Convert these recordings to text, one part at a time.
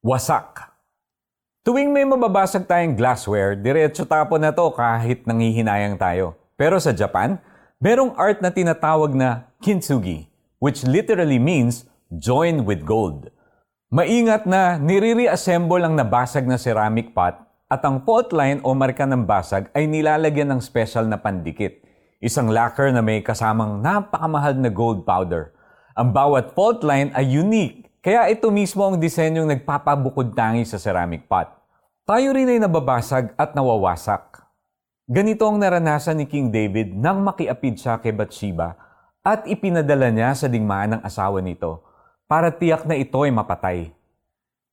Wasak. Tuwing may mababasag tayong glassware, diretso tapo na to kahit nangihinayang tayo. Pero sa Japan, merong art na tinatawag na kintsugi, which literally means join with gold. Maingat na nire-reassemble ang nabasag na ceramic pot at ang fault line o marka ng basag ay nilalagyan ng special na pandikit. Isang lacquer na may kasamang napakamahal na gold powder. Ang bawat fault line ay unique kaya ito mismo ang disenyong nagpapabukod tangi sa ceramic pot. Tayo rin ay nababasag at nawawasak. Ganito ang naranasan ni King David nang makiapid siya kay Bathsheba at ipinadala niya sa digmaan ng asawa nito para tiyak na ito ay mapatay.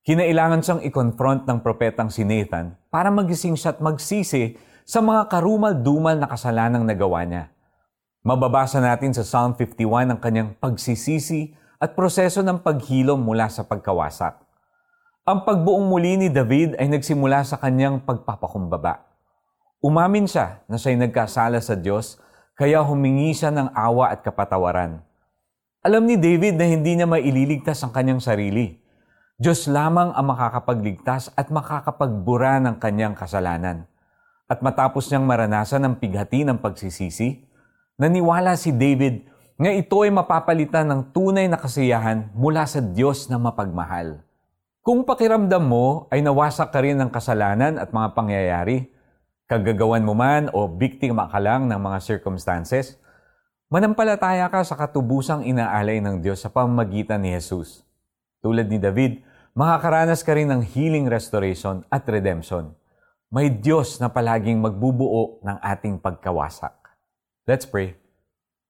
Kinailangan siyang i-confront ng propetang si Nathan para magising siya at magsisi sa mga karumal-dumal na kasalanang nagawa niya. Mababasa natin sa Psalm 51 ang kanyang pagsisisi at proseso ng paghilom mula sa pagkawasak. Ang pagbuong muli ni David ay nagsimula sa kanyang pagpapakumbaba. Umamin siya na siya'y nagkasala sa Diyos, kaya humingi siya ng awa at kapatawaran. Alam ni David na hindi niya maililigtas ang kanyang sarili. Diyos lamang ang makakapagligtas at makakapagbura ng kanyang kasalanan. At matapos niyang maranasan ang pighati ng pagsisisi, naniwala si David nga ito ay mapapalitan ng tunay na kasiyahan mula sa Diyos na mapagmahal. Kung pakiramdam mo ay nawasak ka rin ng kasalanan at mga pangyayari, kagagawan mo man o biktima ka lang ng mga circumstances, manampalataya ka sa katubusang inaalay ng Diyos sa pamamagitan ni Jesus. Tulad ni David, makakaranas ka rin ng healing restoration at redemption. May Diyos na palaging magbubuo ng ating pagkawasak. Let's pray.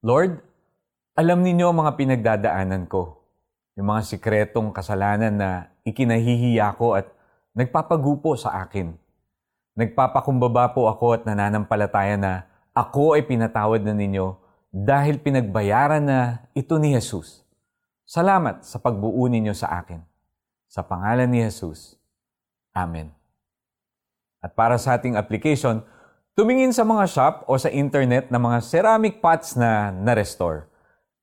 Lord, alam ninyo ang mga pinagdadaanan ko. Yung mga sikretong kasalanan na ikinahihiya ko at nagpapagupo sa akin. Nagpapakumbaba po ako at nananampalataya na ako ay pinatawad na ninyo dahil pinagbayaran na ito ni Jesus. Salamat sa pagbuo ninyo sa akin. Sa pangalan ni Jesus. Amen. At para sa ating application, tumingin sa mga shop o sa internet ng mga ceramic pots na na-restore.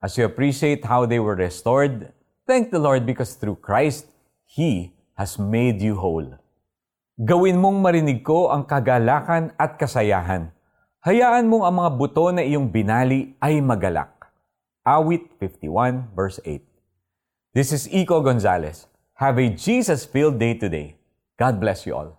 As you appreciate how they were restored, thank the Lord because through Christ, He has made you whole. Gawin mong marinig ko ang kagalakan at kasayahan. Hayaan mong ang mga buto na iyong binali ay magalak. Awit 51 verse 8. This is Iko Gonzalez. Have a Jesus-filled day today. God bless you all.